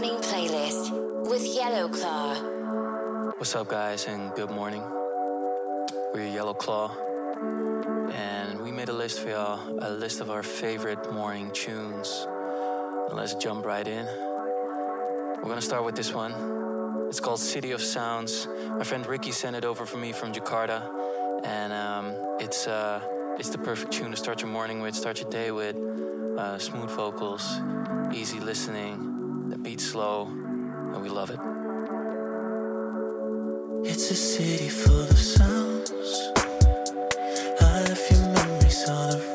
morning playlist with Yellow Claw. What's up, guys, and good morning. We're Yellow Claw, and we made a list for y'all a list of our favorite morning tunes. And let's jump right in. We're gonna start with this one. It's called City of Sounds. My friend Ricky sent it over for me from Jakarta, and um, it's uh, it's the perfect tune to start your morning with, start your day with. Uh, smooth vocals, easy listening, the beat slow, and we love it. It's a city full of sounds. I have your memories all around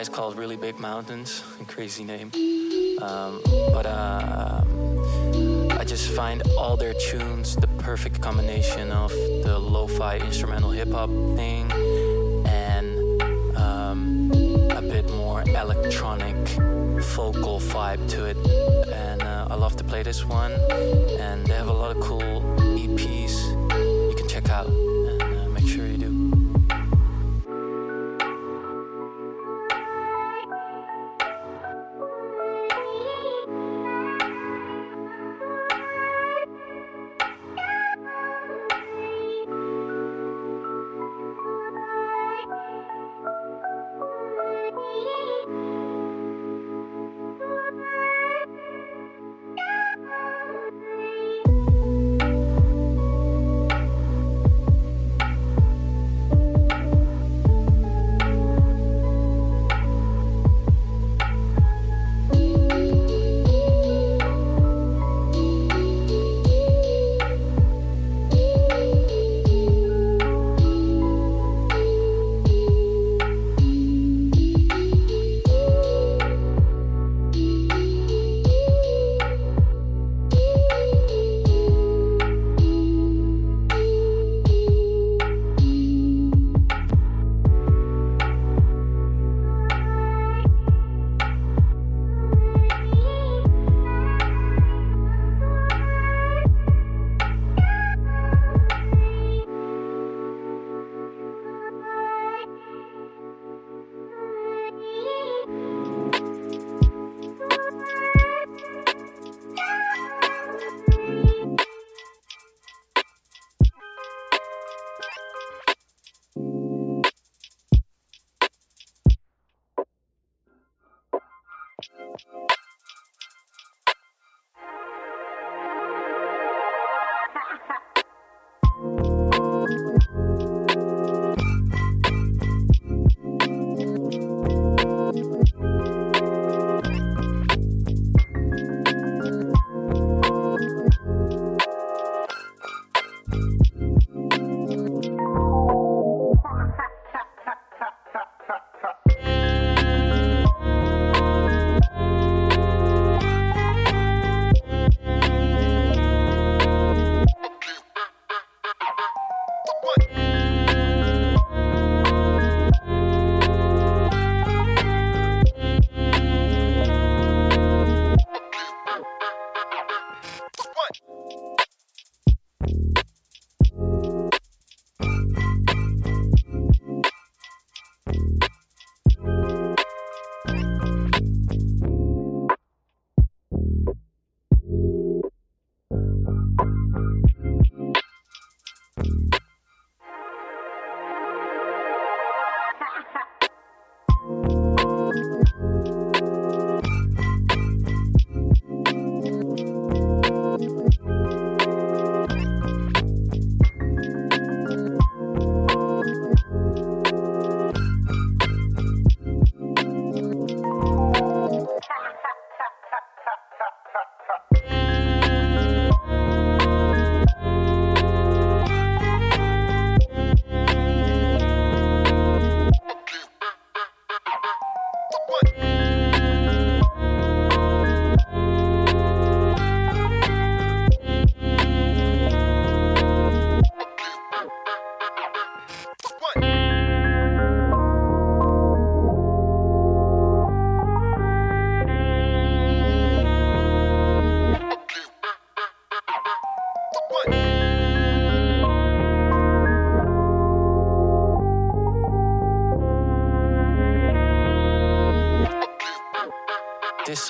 these called Really Big Mountains, crazy name. Um, but uh, I just find all their tunes the perfect combination of the lo-fi instrumental hip hop thing and um, a bit more electronic vocal vibe to it. And uh, I love to play this one, and they have a lot of cool EPs you can check out.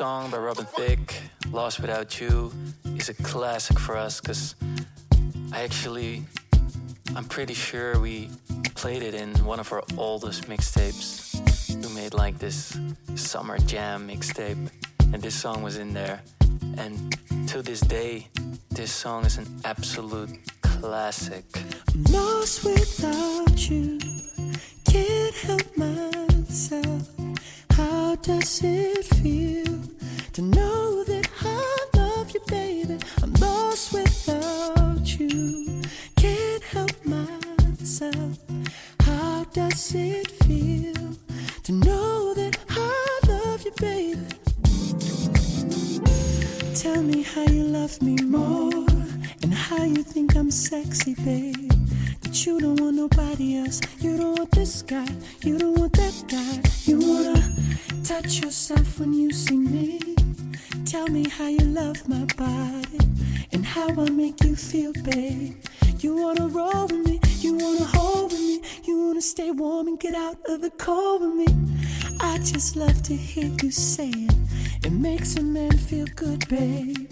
song by Robin Thicke, Lost Without You, is a classic for us because I actually, I'm pretty sure we played it in one of our oldest mixtapes. We made like this summer jam mixtape, and this song was in there. And to this day, this song is an absolute classic. I'm lost without you, can't help myself. How does it feel? to know just love to hear you say it. It makes a man feel good, baby.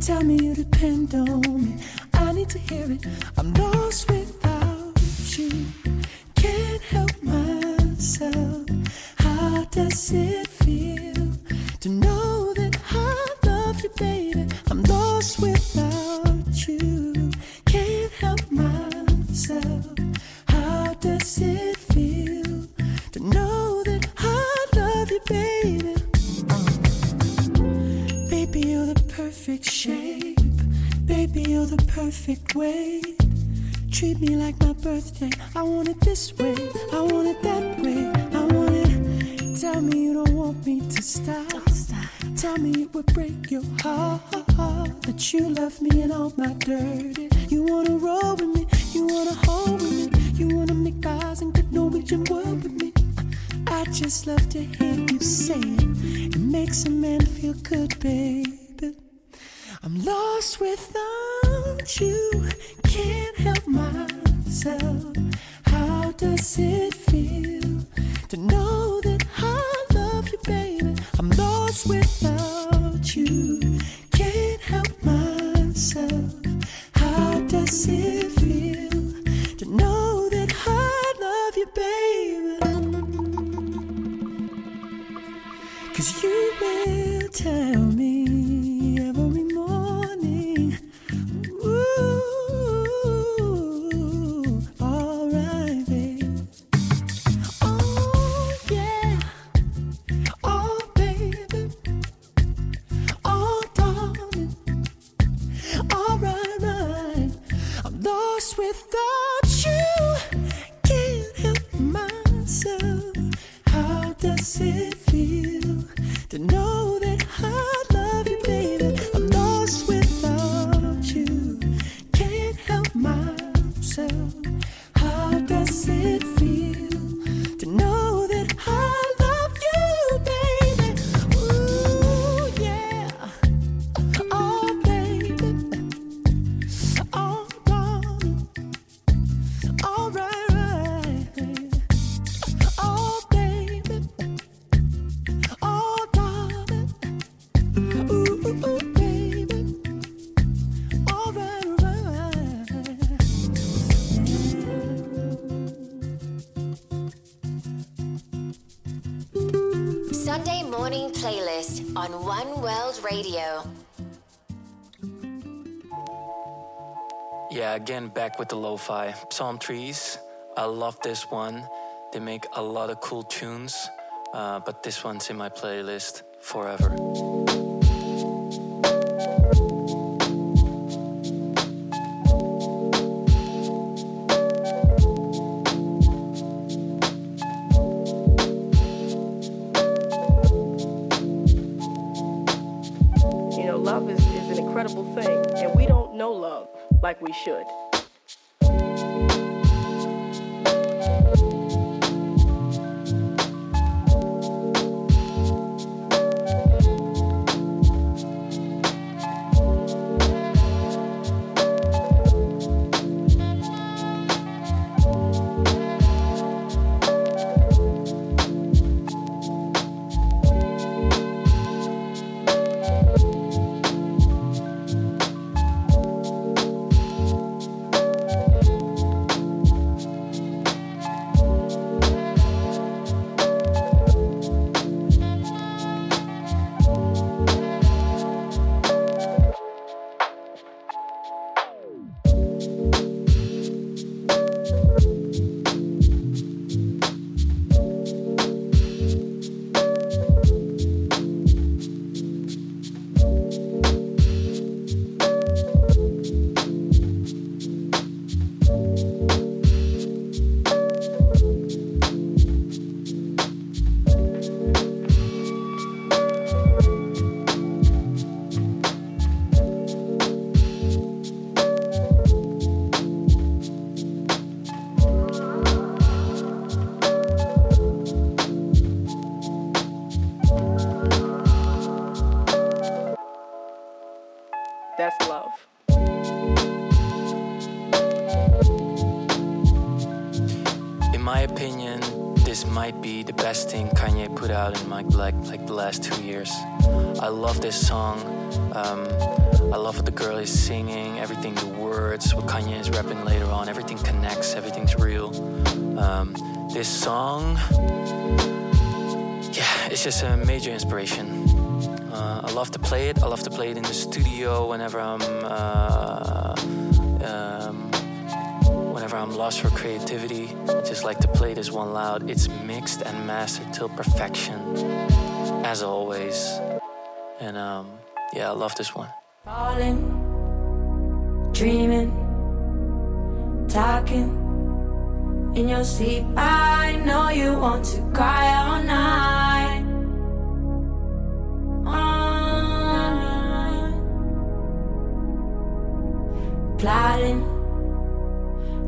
Tell me you depend on me. I need to hear it. I'm lost without you. Can't help myself. How does it on One World Radio. Yeah, again, back with the lo fi. Psalm Trees. I love this one. They make a lot of cool tunes, uh, but this one's in my playlist forever. Should. My opinion, this might be the best thing Kanye put out in my like, like the last two years. I love this song. Um, I love what the girl is singing, everything, the words, what Kanye is rapping later on. Everything connects, everything's real. Um, this song, yeah, it's just a major inspiration. Uh, I love to play it. I love to play it in the studio whenever I'm. Uh, Whenever I'm lost for creativity, I just like to play this one loud. It's mixed and mastered till perfection, as always. And um, yeah, I love this one. Falling, dreaming, talking in your sleep. I know you want to cry all night. All night. Plotting,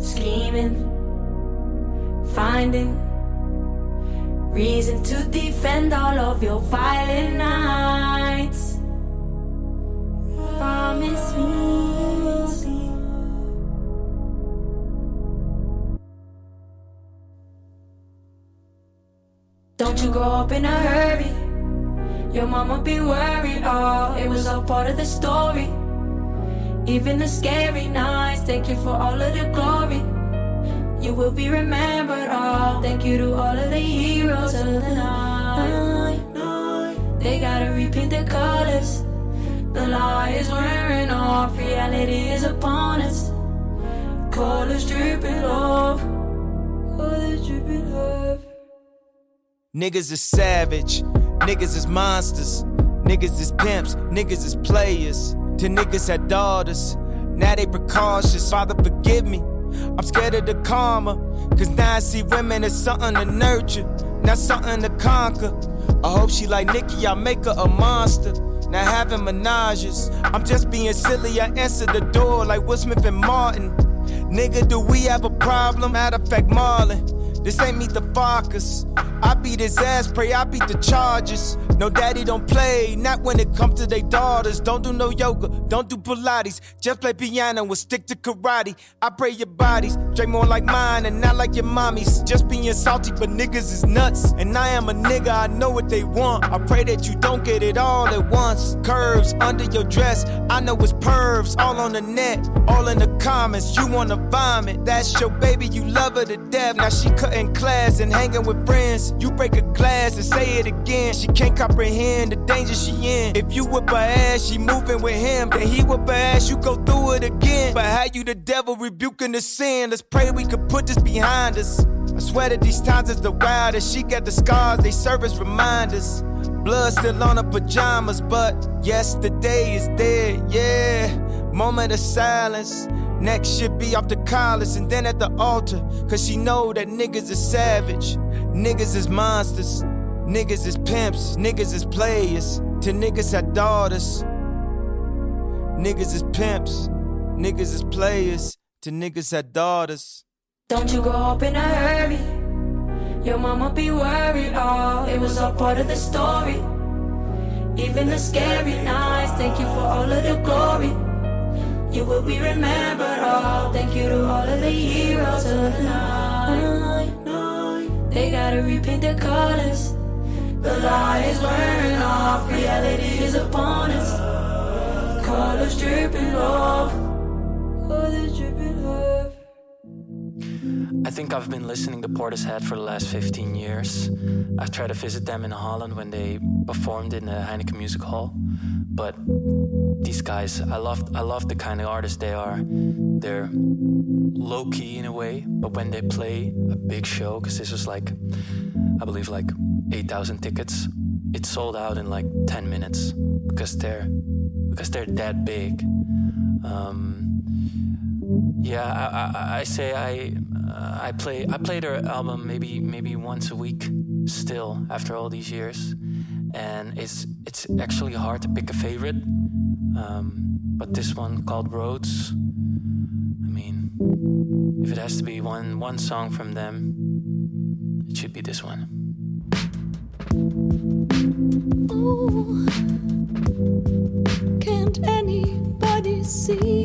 scheming, finding reason to defend all of your violent nights. Promise me. Don't you grow up in a hurry. Your mama be worried. Oh, it was all part of the story. Even the scary nights, thank you for all of the glory. You will be remembered. all. thank you to all of the heroes of the night. They gotta repaint the colors. The lie is wearing off, reality is upon us. Colors dripping off, colors dripping off. Niggas is savage, niggas is monsters, niggas is pimps, niggas is players. To niggas had daughters, now they precautious. Father, forgive me. I'm scared of the karma, cause now I see women as something to nurture, not something to conquer. I hope she like Nicki, I make her a monster. Now having menages, I'm just being silly. I answer the door like Will Smith and Martin. Nigga, do we have a problem? Matter of fact, Marlon, this ain't meet the Fockers. I beat his ass, pray I beat the charges. No daddy don't play, not when it comes to they daughters. Don't do no yoga, don't do Pilates. Just play piano and stick to karate. I pray your bodies drink more like mine and not like your mommy's. Just being salty, but niggas is nuts. And I am a nigga, I know what they want. I pray that you don't get it all at once. Curves under your dress, I know it's pervs. All on the net, all in the comments. You wanna vomit, that's your baby, you love her to death. Now she cutting class and hanging with friends. You break a glass and say it again. She can't comprehend the danger she in. If you whip her ass, she moving with him. Then he whip her ass, you go through it again. But how you the devil rebuking the sin? Let's pray we could put this behind us. I swear that these times is the wildest. She got the scars, they serve as reminders. Blood still on her pajamas, but yesterday is dead, yeah. Moment of silence. Next should be off the collars and then at the altar. Cause she know that niggas is savage. Niggas is monsters. Niggas is pimps. Niggas is players. To niggas had daughters. Niggas is pimps. Niggas is players. To niggas had daughters. Don't you grow up in a hurry. Your mama be worried, oh, it was all part of the story. Even the scary nights, You will be remembered, oh, thank you to all of the heroes of the night. They gotta repaint their colors. The light is wearing off, reality is upon us. Colors dripping off, colors dripping off. I think I've been listening to Portishead for the last 15 years. I've tried to visit them in Holland when they performed in the Heineken Music Hall. But these guys, I love, I love the kind of artists they are. They're low key in a way, but when they play a big show, because this was like, I believe, like 8,000 tickets, it sold out in like 10 minutes because they're because they're that big. Um, yeah, I, I, I say I uh, I play I played her album maybe maybe once a week still after all these years, and it's it's actually hard to pick a favorite. Um, but this one called Roads, I mean, if it has to be one one song from them, it should be this one. Ooh, can't anybody see?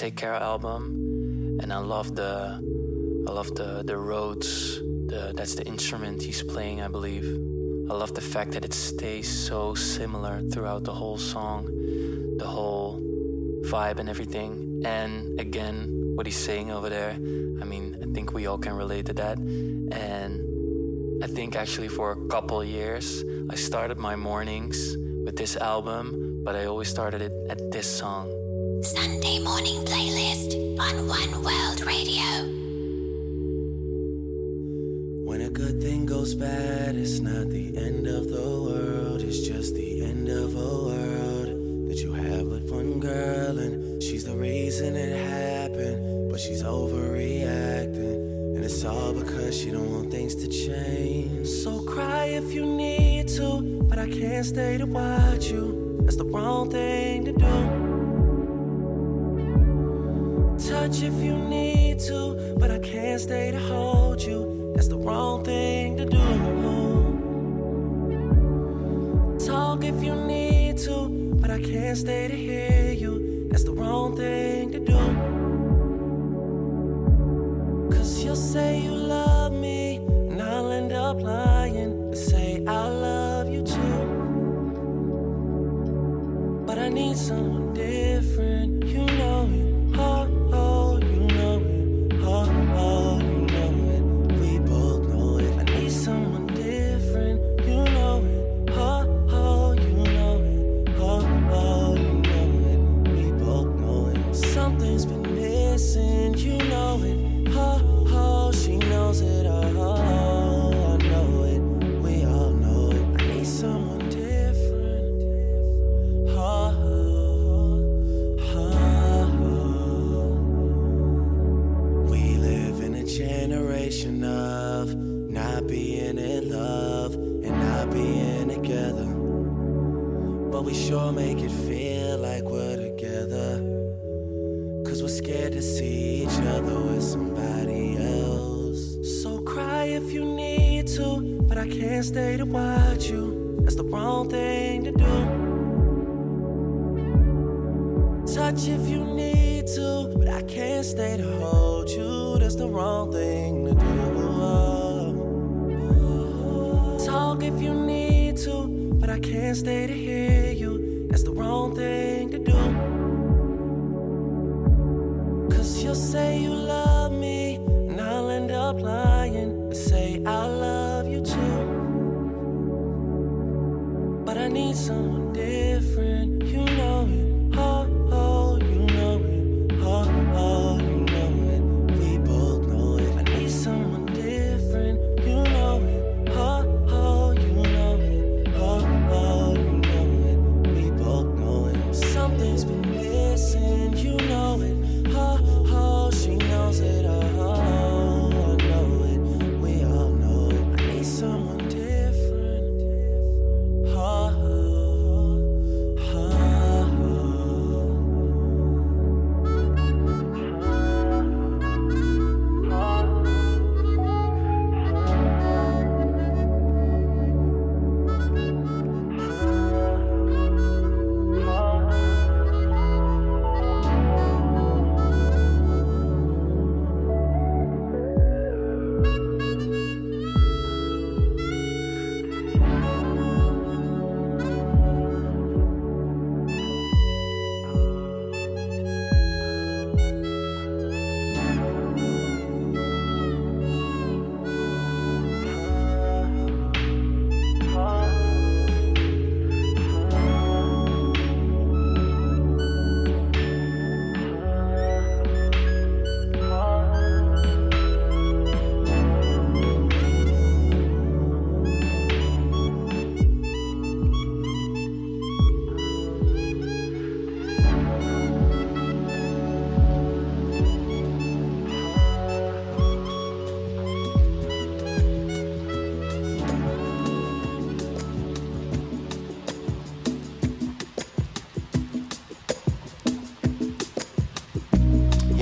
Take Care album, and I love the I love the the Rhodes. The, that's the instrument he's playing, I believe. I love the fact that it stays so similar throughout the whole song, the whole vibe and everything. And again, what he's saying over there. I mean, I think we all can relate to that. And I think actually for a couple years, I started my mornings with this album, but I always started it at this song. Sunday morning playlist on One World Radio. When a good thing goes bad, it's not the end of the world, it's just the end of a world that you have with one girl, and she's the reason it happened, but she's overreacting. And it's all because she don't want things to change. So cry if you need to, but I can't stay to watch you. That's the wrong thing stayed home.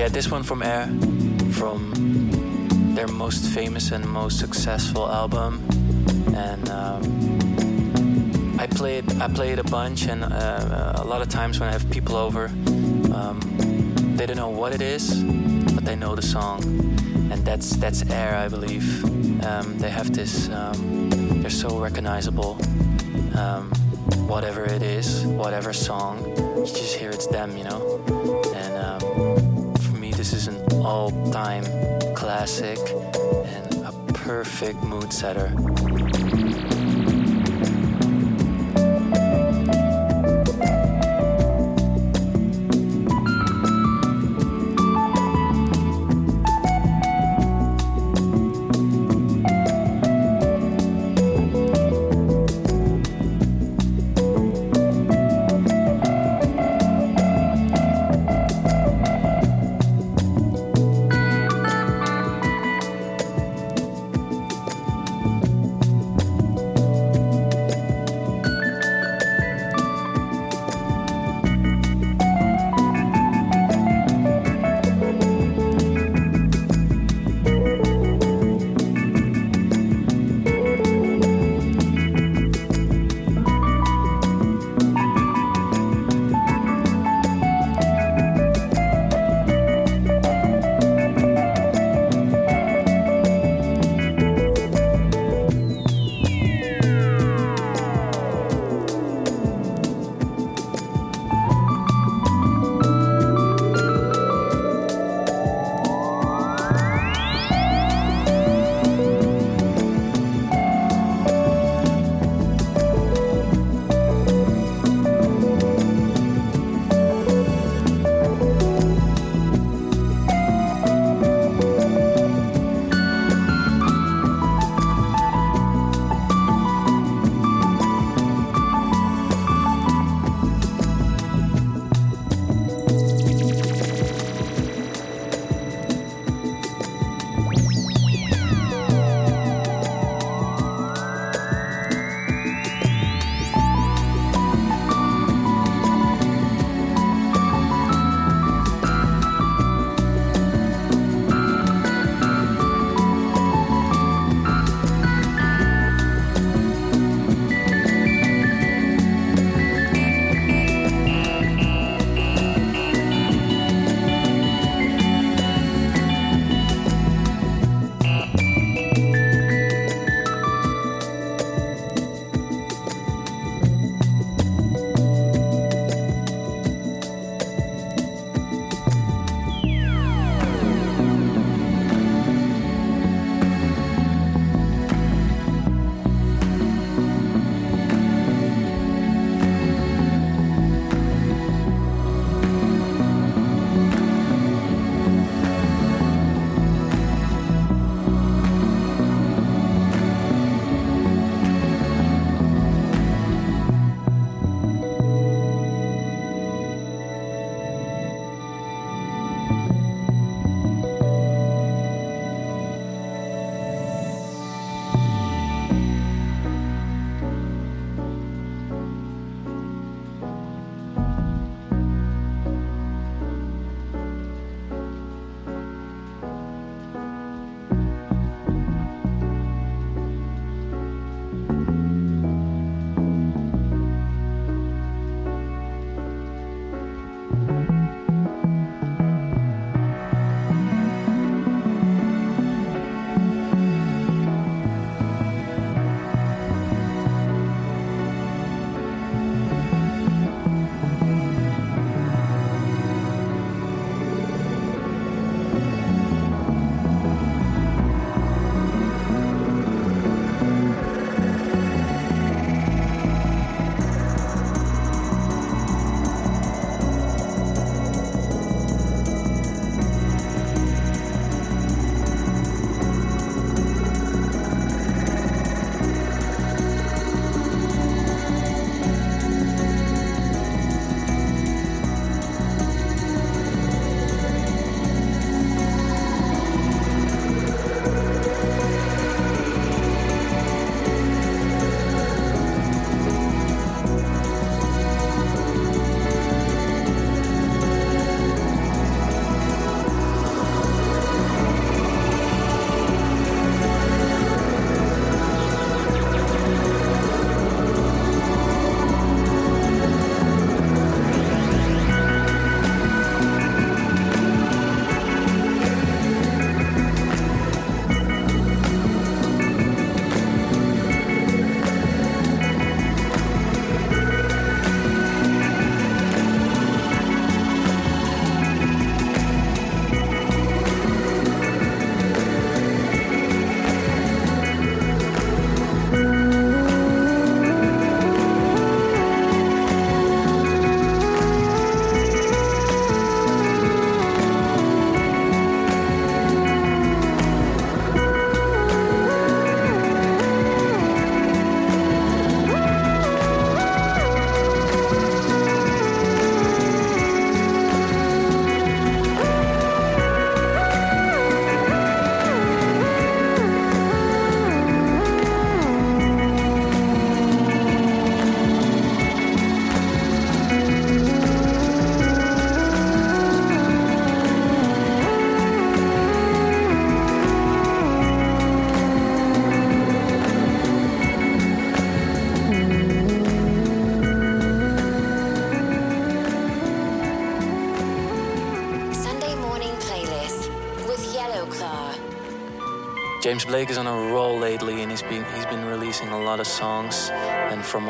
get this one from Air, from their most famous and most successful album, and um, I play it. I play it a bunch, and uh, a lot of times when I have people over, um, they don't know what it is, but they know the song, and that's that's Air, I believe. Um, they have this. Um, they're so recognizable um, whatever it is, whatever song, you just hear it's them, you know? Is an all-time classic and a perfect mood setter.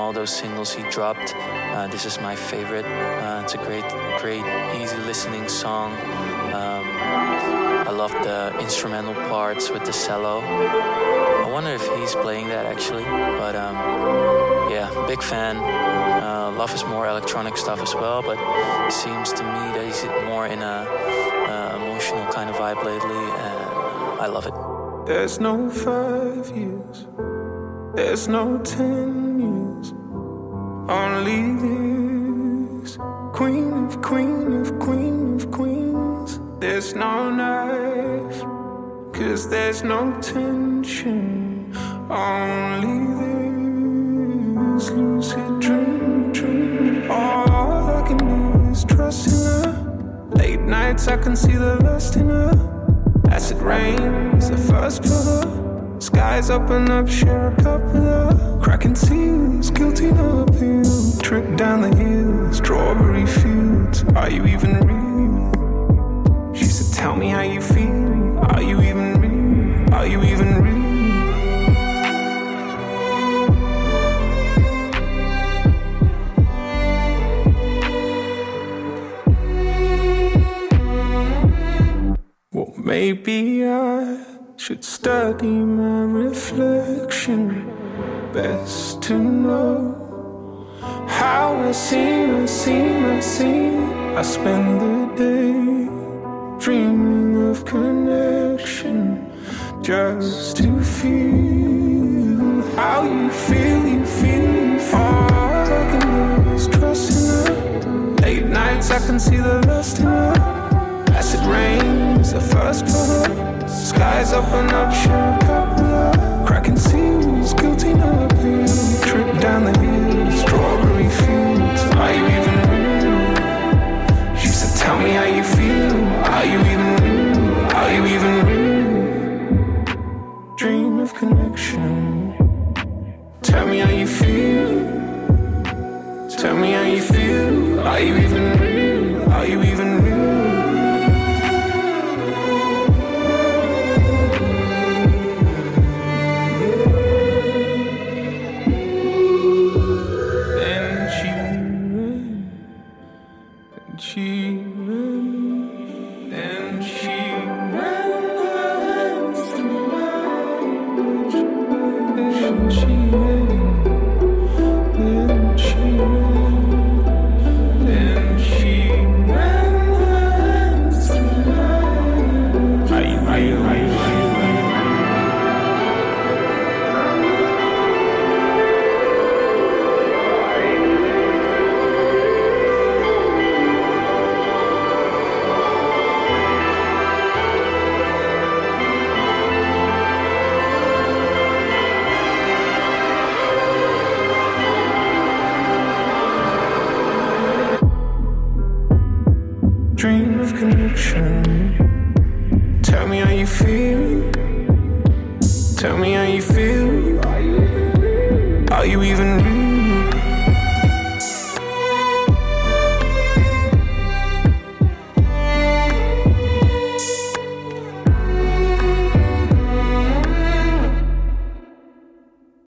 All those singles he dropped, uh, this is my favorite. Uh, it's a great, great, easy listening song. Um, I love the instrumental parts with the cello. I wonder if he's playing that actually, but um, yeah, big fan. Uh, love his more electronic stuff as well, but it seems to me that he's more in a emotional kind of vibe lately, and I love it. There's no five years, there's no ten only this. Queen of queen of queen of queens. There's no knife, cause there's no tension, only this lucid dream, dream. All I can do is trust in her. Late nights, I can see the lust in her. Acid rain is the first for her. Skies open up, share a cup with her. Cracking seals, guilty no appeal. Trip down the hill, strawberry fields. Are you even real? She said, Tell me how you feel. Are you even real? Are you even real? Well, maybe I should study my reflection. Best to know how I seem, I seem, I seem. I spend the day dreaming of connection just to feel how you feel, you feel, you I can do trust in her. Late nights, I can see the lust in her. Acid rain is the first for her. Skies open up, cup. Cracking seals, guilty no appeal. Trip down the hill, strawberry fields. Are you even real? She said, Tell me how you feel. Are you even real? Are you even real? Dream of connection. Tell me how you feel. Tell me how you feel. Are you even real?